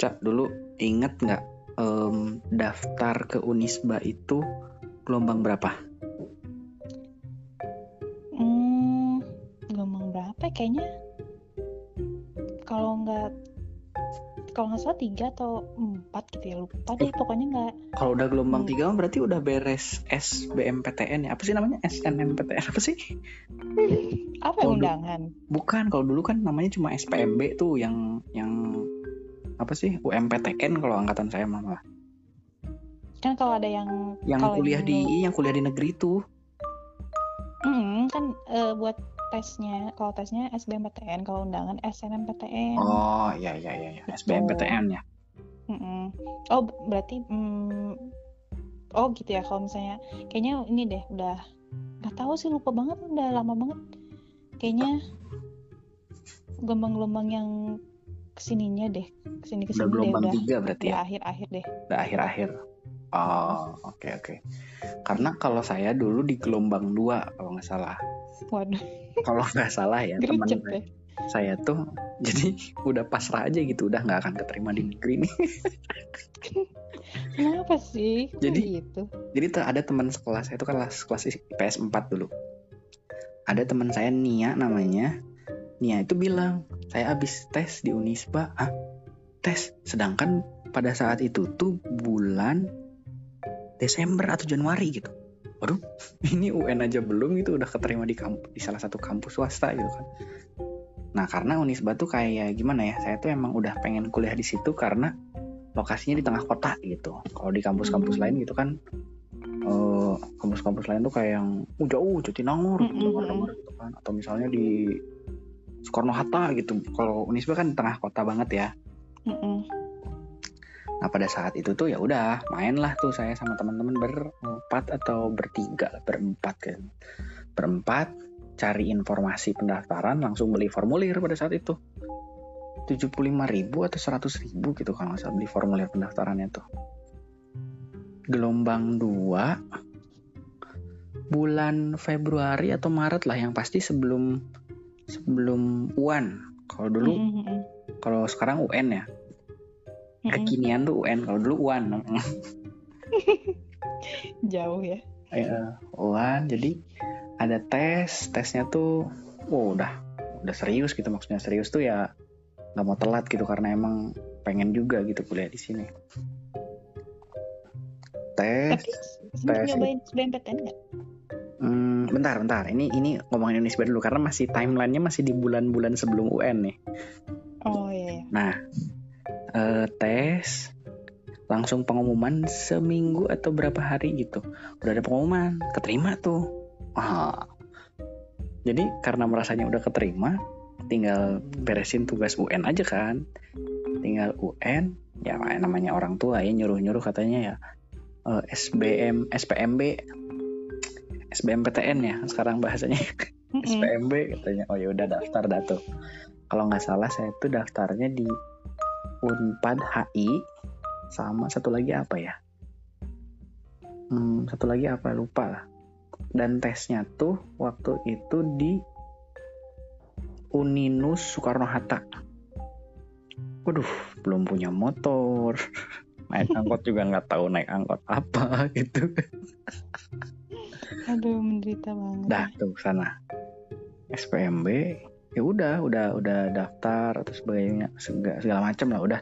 Cak dulu inget nggak em, daftar ke Unisba itu gelombang berapa? Hmm, gelombang berapa ya kayaknya? Kalau nggak kalau nggak salah tiga atau empat gitu ya lupa deh pokoknya nggak Kalau udah gelombang Hmm. tiga berarti udah beres SBMPTN ya? Apa sih namanya? SNMPTN apa sih? apa undangan Bukan, kalau dulu kan namanya cuma SPMB tuh yang yang apa sih UMPTN kalau angkatan saya malah. kan kalau ada yang Yang kuliah di lu- yang kuliah di negeri tuh. Hmm, kan eh, buat tesnya kalau tesnya SBMPTN kalau undangan SNMPTN Oh iya iya iya, iya. SBMPTN ya. Mm-mm. oh berarti hmm, oh gitu ya kalau misalnya kayaknya ini deh udah nggak tahu sih lupa banget udah lama banget kayaknya gelombang-gelombang yang ke sininya deh ke sini Udah ke sini deh gelombang udah tiga berarti udah ya. akhir-akhir deh Udah akhir-akhir. Oh oke oke. Karena kalau saya dulu di gelombang dua kalau nggak salah. waduh Kalau nggak salah ya teman saya, deh saya tuh jadi udah pasrah aja gitu udah nggak akan keterima di negeri nih. kenapa sih Jadi- gitu Jadi ada teman sekelas saya itu kan kelas kelas IPS 4 dulu. Ada teman saya Nia namanya. Nia itu bilang, "Saya habis tes di Unisba." Ah, tes. Sedangkan pada saat itu tuh bulan Desember atau Januari gitu. Waduh, ini UN aja belum gitu udah keterima di kampus di salah satu kampus swasta gitu kan. Nah, karena Unisba tuh kayak gimana ya? Saya tuh emang udah pengen kuliah di situ karena lokasinya di tengah kota gitu. Kalau di kampus-kampus Hmm. lain gitu kan eh, kampus-kampus lain tuh kayak yang uh, jauh Jatinangor Mm-mm. dengar-dengar gitu kan atau misalnya di Soekarno Hatta gitu. Kalau Unisba kan tengah kota banget ya. Mm-mm. nah pada saat itu tuh ya udah main lah tuh saya sama teman-teman berempat atau bertiga berempat kan. Berempat cari informasi pendaftaran langsung beli formulir pada saat itu. 75.000 ribu atau 100.000 ribu gitu kalau nggak salah beli formulir pendaftarannya tuh. Gelombang 2 bulan Februari atau Maret lah yang pasti sebelum sebelum UAN kalau dulu Mm-mm, mm-mm. kalau sekarang UN ya? Mm-mm. kekinian tuh UN kalau dulu UAN jauh ya. Ya UAN jadi ada tes tesnya tuh wow udah udah serius gitu. Maksudnya serius tuh ya nggak mau telat gitu karena emang pengen juga gitu kuliah di sini. Tes tapi tes. nyobain SBMPTN nggak Hmm, bentar, bentar. Ini ini ngomongin Unisba dulu karena masih timelinenya masih di bulan-bulan sebelum UN nih. oh iya, iya. Nah, eh, tes langsung pengumuman seminggu atau berapa hari gitu. Udah ada pengumuman, keterima tuh. Ah. Jadi karena merasanya udah keterima, tinggal beresin tugas UN aja kan. Tinggal UN, ya namanya orang tua ya nyuruh-nyuruh katanya ya eh, SBM, SPMB, SBMPTN ya sekarang bahasanya. Mm-mm. SPMB katanya. Oh ya udah daftar dah tuh. Kalau nggak salah saya tuh daftarnya di Unpad HI sama satu lagi apa ya? Hmm, satu lagi apa? Lupa lah. Dan tesnya tuh waktu itu di Uninus Soekarno Hatta. Waduh belum punya motor. Naik angkot juga nggak tahu naik angkot apa gitu aduh menderita banget dah tuh sana. SPMB ya udah udah udah daftar atau sebagainya segala, segala macam lah udah.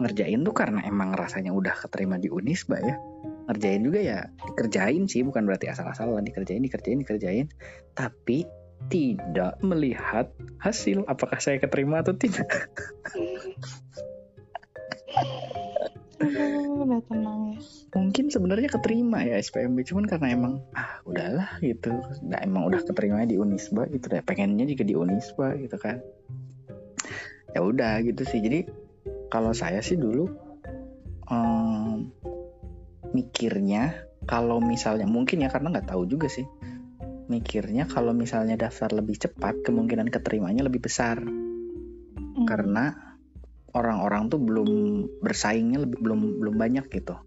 Ngerjain tuh karena emang rasanya udah keterima di Unisba ya. Ngerjain juga ya dikerjain sih bukan berarti asal-asalan dikerjain dikerjain dikerjain. Tapi tidak melihat hasil apakah saya keterima atau tidak udah tenang ya. Mungkin sebenarnya keterima ya SPMB cuman karena emang ah udahlah gitu. Nah, emang udah keterima di Unisba gitu deh. Pengennya juga di Unisba gitu kan. Ya udah gitu sih. Jadi kalau saya sih dulu em, mikirnya kalau misalnya mungkin ya karena nggak tahu juga sih. Mikirnya kalau misalnya daftar lebih cepat kemungkinan keterimanya lebih besar. Mm. karena orang-orang tuh belum bersaingnya lebih belum belum banyak gitu.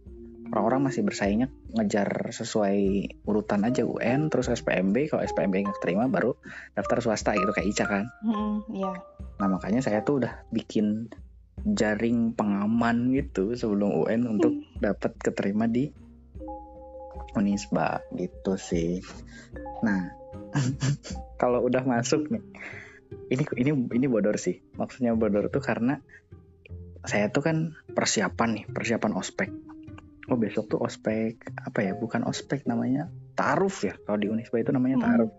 Orang-orang masih bersaingnya ngejar sesuai urutan aja UN terus SPMB kalau SPMB nggak terima baru daftar swasta gitu kayak Ica kan. Mm-mm, iya. Nah makanya saya tuh udah bikin jaring pengaman gitu sebelum UN untuk dapat keterima di Unisba gitu sih. Nah, kalau udah masuk nih, ini ini ini bodor sih. Maksudnya bodor tuh karena saya tuh kan persiapan nih, persiapan ospek. Oh besok tuh ospek apa ya? Bukan ospek namanya taaruf ya. Kalau di Unisba itu namanya Hmm. taaruf.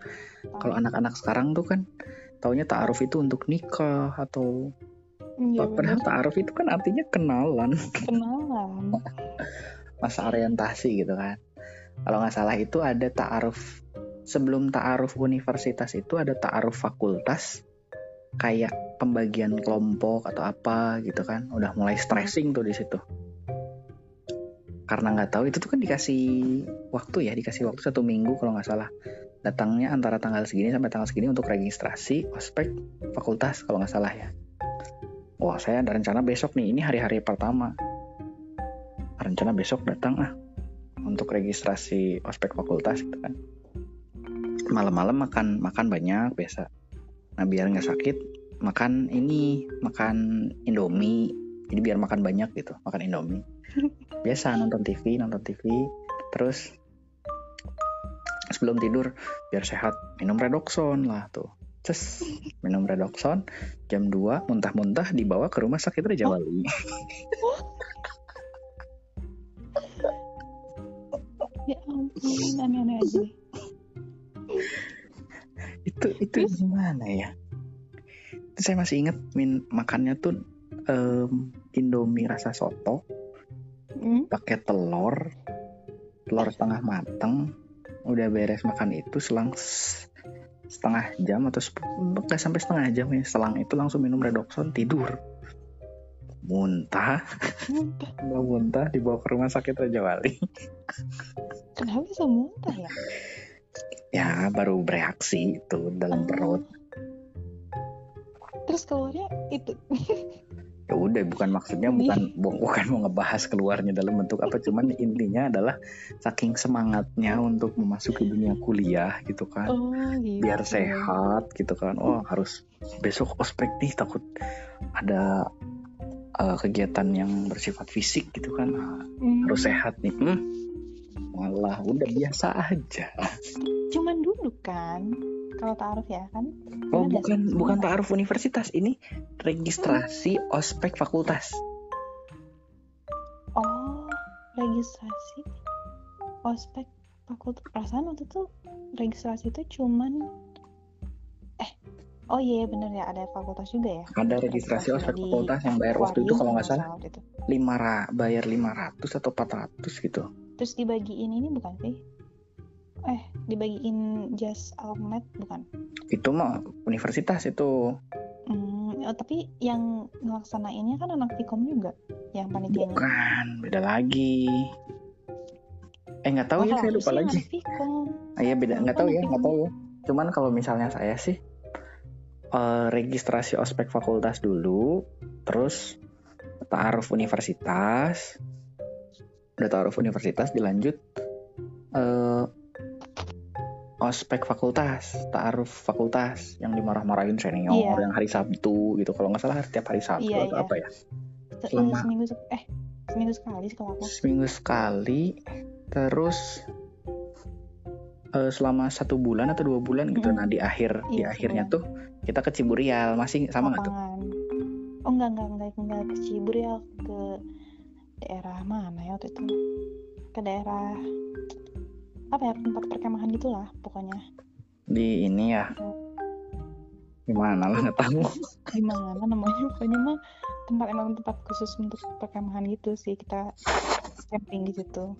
Kalau anak-anak sekarang tuh kan taunya taaruf itu untuk nikah atau padahal bener. taaruf itu kan artinya kenalan, Kenalan. masa orientasi gitu kan. Kalau nggak salah itu ada taaruf sebelum taaruf universitas itu ada taaruf fakultas kayak pembagian kelompok atau apa gitu kan. Udah mulai stressing tuh di situ. Karena nggak tahu itu tuh kan dikasih waktu ya, dikasih waktu satu minggu kalau nggak salah. Datangnya antara tanggal segini sampai tanggal segini untuk registrasi ospek fakultas kalau nggak salah ya. Wah saya ada rencana besok nih, ini hari-hari pertama. Rencana besok datang ah untuk registrasi ospek fakultas gitu kan. Malam-malam makan makan banyak biasa. Nah biar nggak sakit makan ini makan Indomie. Jadi biar makan banyak gitu, makan Indomie. Biasa nonton TV, nonton TV. Terus sebelum tidur biar sehat minum redoxon lah tuh. Ces, minum redoxon jam 2 muntah-muntah dibawa ke rumah sakit Raja Wali. Ya ampun, aneh-aneh aja itu itu gimana ya itu saya masih inget min makannya tuh em, indomie rasa soto Hmm? pakai telur telur setengah mateng udah beres makan itu selang setengah jam atau sampai setengah jam ya selang itu langsung minum redoxon tidur muntah Muntah. muntah dibawa ke rumah sakit Raja Wali Kenapa bisa muntah ya? Ya baru bereaksi itu dalam perut Terus keluarnya itu. ya udah bukan maksudnya Ih. bukan bu- bukan mau ngebahas keluarnya dalam bentuk apa cuman intinya adalah saking semangatnya untuk memasuki dunia kuliah gitu kan Oh gitu. biar sehat gitu kan oh harus besok ospek nih takut ada uh, kegiatan yang bersifat fisik gitu kan Ah, Hmm. harus sehat nih hmm, malah udah biasa aja Cuman duduk kan. Kalau taruh ya kan. oh Ada bukan sih, bukan taaruf universitas ini registrasi ospek fakultas Oh, registrasi ospek fakultas perasaan waktu itu registrasi itu cuman eh oh iya bener ya ada fakultas juga ya ada registrasi ospek fakultas yang bayar waktu itu kalau nggak salah lima bayar 500 atau 400 gitu. Terus dibagiin ini bukan sih? Eh dibagiin jas almet bukan? Itu mah universitas itu. Hmm, oh, tapi yang ngelaksanainnya kan anak Vkom juga yang panitianya. Bukan, beda lagi. Eh nggak tahu Oh, ya, saya lupa lagi. Ah, iya beda, nggak tahu ya, nggak tahu. Ya. Cuman kalau misalnya saya sih eh, registrasi ospek fakultas dulu, terus taaruf universitas, udah taaruf universitas dilanjut eh, ospek fakultas, taaruf fakultas yang dimarah-marahin senior, Iya. yang hari Sabtu gitu. Kalau nggak salah setiap hari Sabtu Iya, atau iya. apa ya? Se- Selama- seminggu se- eh seminggu sekali sih kalau aku seminggu sekali terus eh, selama satu bulan atau dua bulan gitu Mm-mm. nah di akhir di Iya, akhirnya sebulan. tuh kita ke Ciburial masih sama nggak tuh oh enggak enggak enggak enggak ke Cibur ya ke daerah mana ya waktu itu? Ke daerah apa ya tempat perkemahan gitulah pokoknya. Di ini ya? Gimana lah nggak tahu. Gimana namanya pokoknya mah tempat emang tempat khusus untuk perkemahan gitu sih kita camping di situ.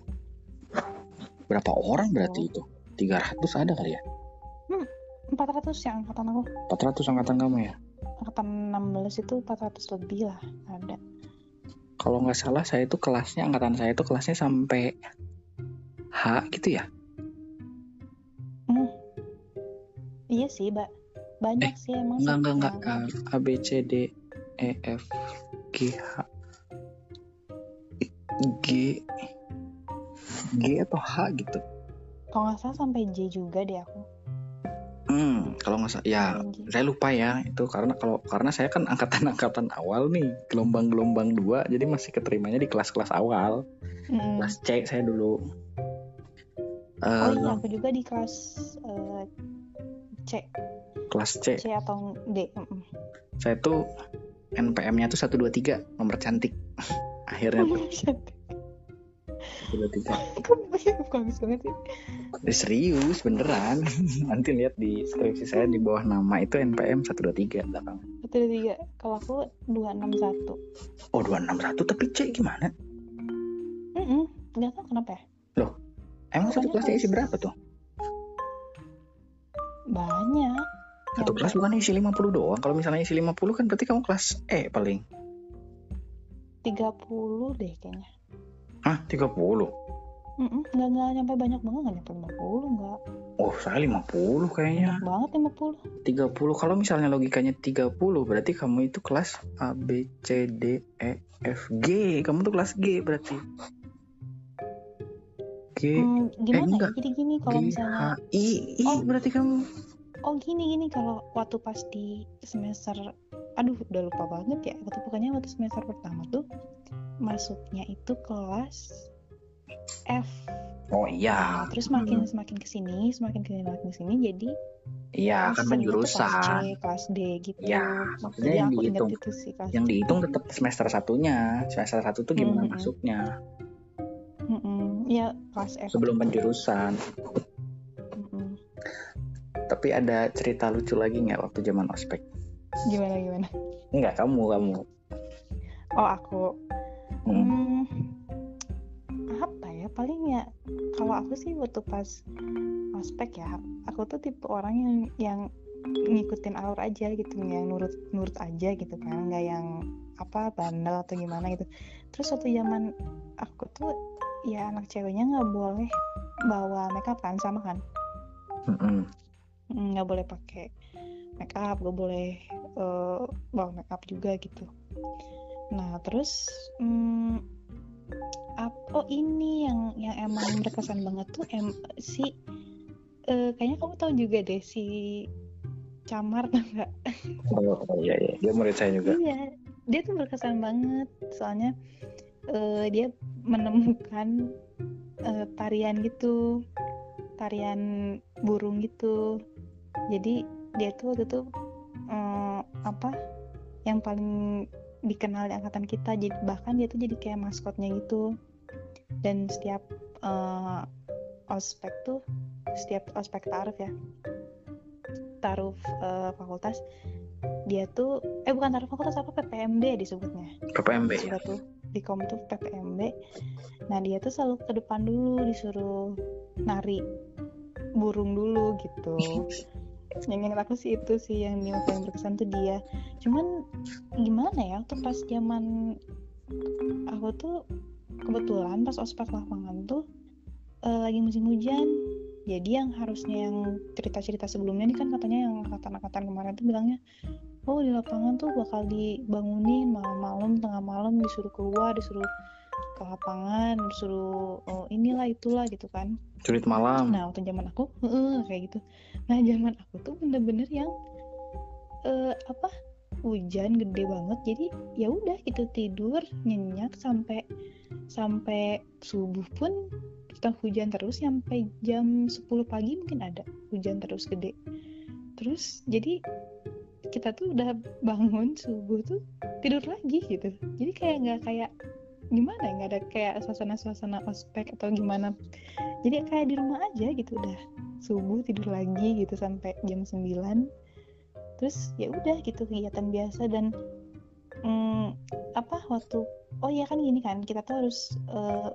Berapa orang berarti itu? 300 ada kali ya? 400 yang angkatan aku. 400 angkatan kamu ya? Angkatan 16 itu 400 lebih lah ada kalau nggak salah saya itu kelasnya angkatan saya itu kelasnya sampai H gitu ya? Hmm. iya sih mbak banyak sih emang enggak enggak enggak A, A B C D E F G H. G. G atau H gitu. Kalau nggak salah sampai J juga deh aku Hmm, kalau nggak salah, ya Tinggi. saya lupa ya itu karena kalau karena saya kan angkatan-angkatan awal nih gelombang-gelombang dua jadi masih keterimanya di kelas-kelas awal Mm-mm. kelas C saya dulu. Oh iya, aku juga di kelas eh, C, kelas C C atau D. Saya tuh NPM-nya tuh 123 nomor cantik akhirnya tuh 123 Kok bagus banget sih? Serius beneran nanti lihat di skripsi saya di bawah nama itu NPM 123 belakang Satu dua tiga. Kalau aku dua enam satu. oh 261 tapi C gimana Mm Gak tau kenapa ya? emang satu kelasnya isi berapa tuh Banyak. satu kelas bukan isi 50 doang kalau misalnya isi 50 kan berarti kamu kelas E paling 30 deh kayaknya. Hah 30 Mm Nggak, nggak nyampe banyak banget, nggak nyampe 50, nggak. oh saya 50 kayaknya Banyak banget 50. 30 kalau misalnya logikanya 30 berarti kamu itu kelas A B C D E F G kamu tuh kelas G berarti G Hmm, gimana ya? enggak. Jadi gini kalau G misalnya H I I Oh. berarti kamu oh gini gini kalau waktu pas di semester aduh udah lupa banget ya waktu pokoknya waktu semester pertama tuh masuknya itu kelas F. Oh Nah, iya terus makin semakin ke sini semakin ke sini makin ke sini jadi iya kan tuh kelas C penjurusan kelas D gitu. Ya maksudnya jadi yang dihitung itu sih kelas yang dihitung tetap semester satunya. Semester satu tuh gimana Mhm. masuknya? Mm-mm. ya kelas F. Sebelum penjurusan. Mm-mm. tapi ada cerita lucu lagi nggak waktu zaman ospek gimana gimana? Enggak kamu kamu. Oh aku. Hmm. Hmm, apa ya paling ya kalau aku sih waktu pas ospek ya aku tuh tipe orang yang yang ngikutin alur aja gitu yang nurut nurut aja gitu kan nggak yang apa bandel atau gimana gitu. Terus waktu zaman aku tuh ya anak ceweknya nggak boleh bawa makeup kan sama kan. Mm, nggak boleh pakai makeup gak boleh eh, bawa makeup juga gitu. Nah terus mm, ap- oh ini yang yang emang berkesan banget tuh em si eh, kayaknya kamu tahu juga deh si Camar tau nggak? Oh, oh, iya iya. Dia murid saya juga. Iya dia tuh berkesan banget. Soalnya eh, dia menemukan eh, tarian gitu tarian burung gitu. Jadi dia tuh waktu itu eh, apa yang paling dikenal di angkatan kita jadi bahkan dia tuh jadi kayak maskotnya gitu. Dan setiap eh, ospek tuh setiap ospek taruh ya taruh eh, fakultas dia tuh eh bukan taruh fakultas apa PPMB disebutnya. PPMB ya. Tuh di kom tuh PPMB nah dia tuh selalu ke depan dulu disuruh nari burung dulu gitu yang ingat aku sih itu sih yang yang paling berkesan tuh dia. Cuman gimana ya waktu pas zaman aku tuh kebetulan pas ospek lapangan tuh eh, lagi musim hujan. Jadi yang harusnya yang cerita-cerita sebelumnya nih kan katanya yang angkatan-angkatan kemarin tuh bilangnya oh di lapangan tuh bakal dibangunin malam-malam tengah malam disuruh keluar disuruh ke lapangan disuruh oh, inilah itulah gitu kan. Curit malam. Nah waktu zaman aku heeh, kayak gitu. Nah zaman aku tuh bener-bener yang eh, apa hujan gede banget. Jadi ya udah gitu tidur nyenyak sampai sampai subuh pun kita hujan terus sampai jam 10 pagi mungkin ada hujan terus gede. Terus jadi kita tuh udah bangun subuh tuh tidur lagi gitu. Jadi kayak nggak kayak gimana ya, nggak ada kayak suasana-suasana ospek atau gimana. Jadi kayak di rumah aja gitu udah subuh tidur lagi gitu sampai jam 9 terus ya udah gitu kegiatan biasa dan mm, apa waktu oh ya kan gini kan kita tuh harus eh,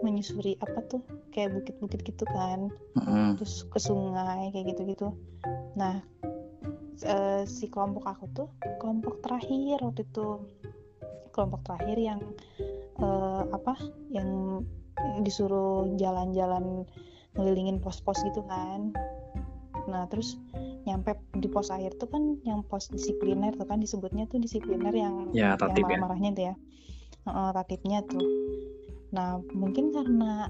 menyusuri apa tuh kayak bukit-bukit gitu kan. Mm-mm. terus ke sungai kayak gitu-gitu. Nah eh, si kelompok aku tuh kelompok terakhir waktu itu. Kelompok terakhir yang eh, apa yang disuruh jalan-jalan ngelilingin pos-pos gitu kan. Nah terus nyampe di pos akhir tuh kan yang pos disipliner tuh kan disebutnya tuh disipliner yang Ya, yang tatip ya. marah-marahnya tuh ya. Heeh, tatipnya tuh. Nah mungkin karena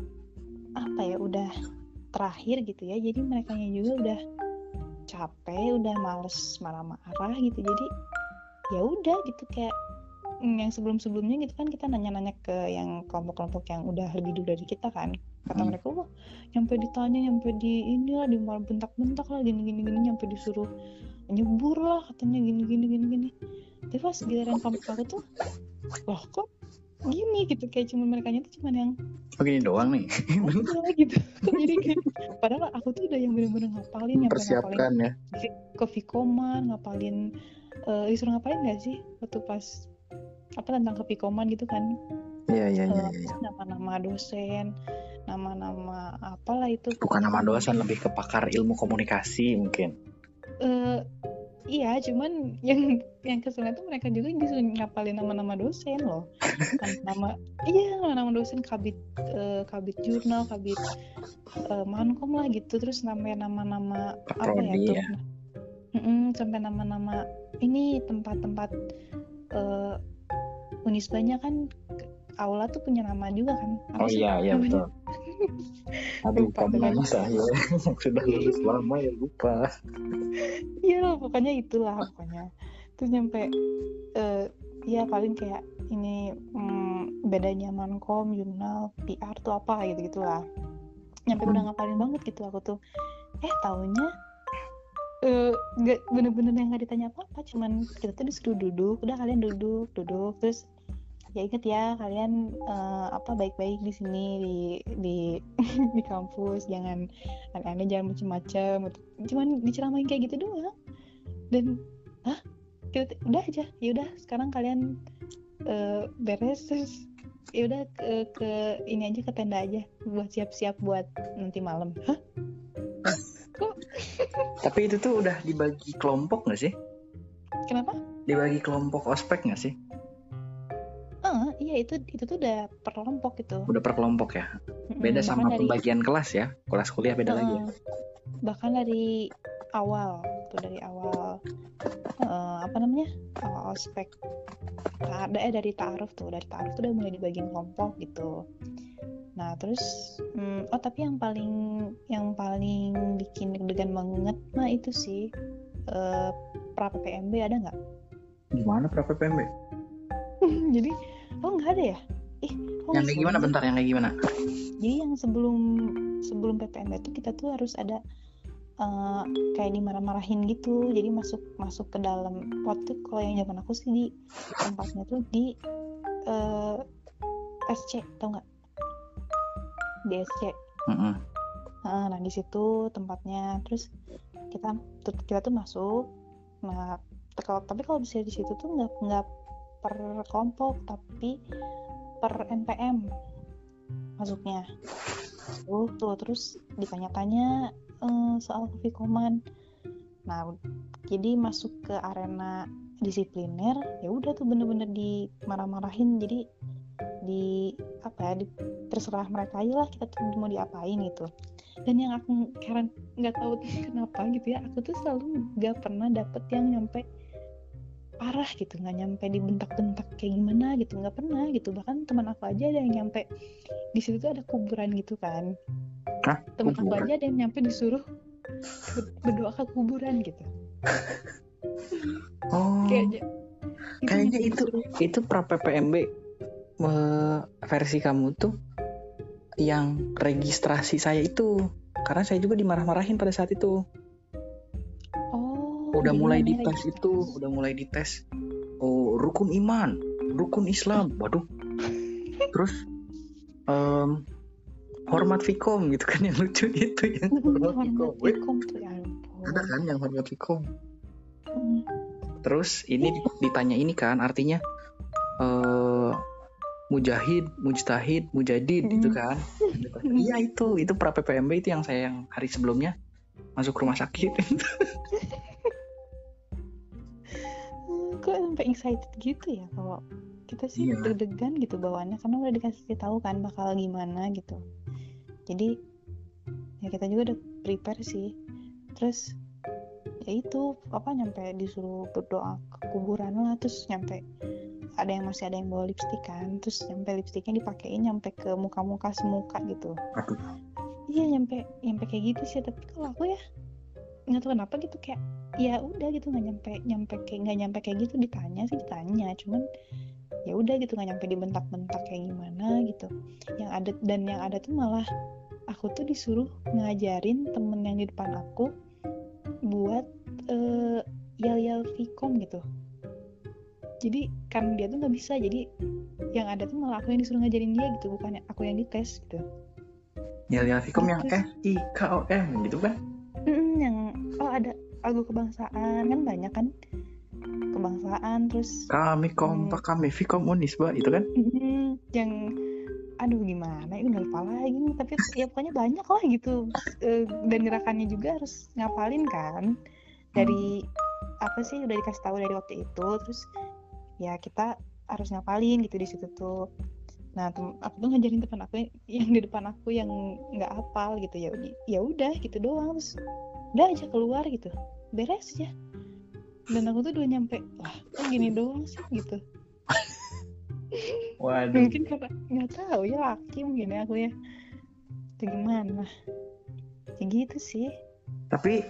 apa ya udah terakhir gitu ya jadi mereka juga udah capek udah males marah-marah gitu jadi ya udah gitu kayak yang sebelum-sebelumnya gitu kan kita nanya-nanya ke yang kelompok-kelompok yang udah lebih dulu dari kita kan kata Hmm. mereka wah nyampe ditanya nyampe di inilah di bentak-bentak lah gini gini nyampe disuruh nyebur lah katanya gini gini gini gini tapi pas giliran kelompok aku tuh loh kok gini gitu kayak cuma mereka tuh cuma yang Oh gini doang nih. apa gitu jadi kayak padahal aku tuh udah yang bener-bener ngapalin nyampe ngapalin Mempersiapkan ya. ke Vikoman ngapalin eh disuruh ngapalin gak sih waktu pas apa tentang ke Vikoman gitu kan Iya iya iya. Iya. nama-nama dosen nama-nama apalah itu Bukan nama dosen lebih ke pakar ilmu komunikasi mungkin. Eh, iya cuman yang yang keselnya tuh mereka juga disuruh ngapalin nama-nama dosen loh Kan nama iya nama-nama dosen kabit eh, kabit jurnal kabit eh, mankom lah gitu terus sampai nama-nama apa ya tuh ya. Mm-mm, sampai nama-nama ini tempat-tempat eh unisbanya kan ke- aula tuh punya nama juga kan? Apa Oh iya iya betul. Aduh Lupa kamu lagi. saya sudah lulus lama ya lupa. Iya pokoknya itulah pokoknya. Terus nyampe eh ya paling kayak ini mm, bedanya mankom jurnal PR tuh apa gitu gitulah nyampe udah ngapalin banget gitu aku tuh. Eh taunya nggak bener-bener yang nggak ditanya apa-apa cuman kita tuh disuruh duduk udah kalian duduk duduk terus ya inget ya. Kalian eh, apa baik-baik di sini di di di kampus. Jangan aneh-aneh jangan macem-macem. Cuman diceramain kayak gitu doang. Dan hah? Kita udah aja. Ya udah sekarang kalian eh, beres terus ya udah ke, ke ini aja ke tenda aja. Buat siap-siap buat nanti malam. Hah? Kok? Tapi itu tuh udah dibagi kelompok nggak sih? kenapa? Dibagi kelompok ospek nggak sih? Iya itu itu tuh udah per kelompok gitu Udah per kelompok ya. Beda Mm, sama dari pembagian kelas ya. Kelas kuliah beda lagi. ya. Bahkan dari awal tuh dari awal eh, apa namanya awal ospek ada eh dari taaruf tuh dari taaruf tuh udah mulai dibagiin kelompok gitu nah terus mm, oh tapi yang paling yang paling bikin deg-degan banget mah itu sih eh, pra PPMB ada nggak Gimana pra PPMB? jadi oh nggak ada ya? Ih kok Yang kayak gimana? Bentar yang kayak gimana? jadi yang sebelum sebelum PPMB itu kita tuh harus ada eh, kayak dimarah-marahin gitu. Jadi masuk masuk ke dalam waktu kalau yang zaman aku sih di tempatnya tuh di eh, SC tau nggak? Di SC Mm-mm. Nah, nah di situ tempatnya. Terus kita kita tuh masuk nah kalau tapi kalau bisa di situ tuh nggak nggak per kelompok tapi per NPM masuknya tuh tuh terus ditanya-tanya eh, soal Vikoman nah jadi masuk ke arena disipliner ya udah tuh bener-bener dimarah-marahin. Jadi di apa ya di, terserah mereka aja lah kita tuh mau diapain gitu. Dan yang aku heran nggak tahu kenapa gitu ya aku tuh selalu nggak pernah dapet yang nyampe parah gitu nggak nyampe dibentak-bentak kayak gimana gitu nggak pernah gitu. Bahkan teman aku aja ada yang nyampe di situ tuh ada kuburan gitu kan. Hah? teman aku aja ada yang nyampe disuruh ber- berdoa ke kuburan gitu. Oh, kayak kayaknya nyampe itu disuruh- itu pra PPMB versi kamu tuh yang registrasi saya itu. Karena saya juga dimarah-marahin pada saat itu. Oh Udah mulai dites itu, registrasi. udah mulai dites. Oh, rukun iman, rukun Islam. Waduh. Terus em, hormat Fikom gitu kan yang lucu itu yang hormat Fikom. Tuh ya ada kan yang hormat Fikom. Hmm. Terus ini ditanya ini kan artinya eh mujahid, mujtahid, mujadid gitu Mm. kan. Iya itu, itu pra PPMB itu yang saya yang hari sebelumnya masuk rumah sakit. Kok sampai excited gitu ya kalau kita sih Iya. deg-degan gitu bawaannya karena udah dikasih tahu kan bakal gimana gitu jadi ya kita juga udah prepare sih terus ya itu apa nyampe disuruh berdoa ke kuburan lah terus nyampe ada yang masih ada yang bawa lipstick kan terus nyampe lipstiknya dipakein nyampe ke muka-muka semuka gitu Aduh. iya nyampe nyampe kayak gitu sih tapi kalau aku ya nggak tahu kenapa gitu kayak ya udah gitu nggak nyampe nyampe kayak nggak nyampe kayak gitu ditanya sih ditanya. Cuman ya udah gitu nggak nyampe dibentak-bentak kayak gimana gitu. Yang ada dan yang ada tuh malah aku tuh disuruh ngajarin temen yang di depan aku buat uh, yel-yel Vcom gitu. Jadi kan dia tuh nggak bisa jadi yang ada tuh malah aku yang disuruh ngajarin dia gitu bukan aku yang dites gitu. Yel-yel Vcom yang F I K O M gitu kan ada lagu kebangsaan kan banyak kan? Kebangsaan terus kami kompak hmm, kami Vcom Unisba itu kan? Yang aduh gimana ya udah lupa lagi nih tapi ya pokoknya banyak lah gitu. Uh, dan gerakannya juga harus ngapalin kan dari apa sih udah dikasih tahu dari waktu itu terus ya kita harus ngapalin gitu di situ tuh. Nah tem aku tuh ngajarin teman aku yang di depan aku yang nggak hafal gitu ya ya udah gitu doang terus udah aja keluar gitu. Beres aja. Dan aku tuh udah nyampe wah kok gini doang sih? gitu. Waduh. mungkin karena nggak tahu ya laki mungkin ya aku ya. Itu gimana? Ya gitu sih. Tapi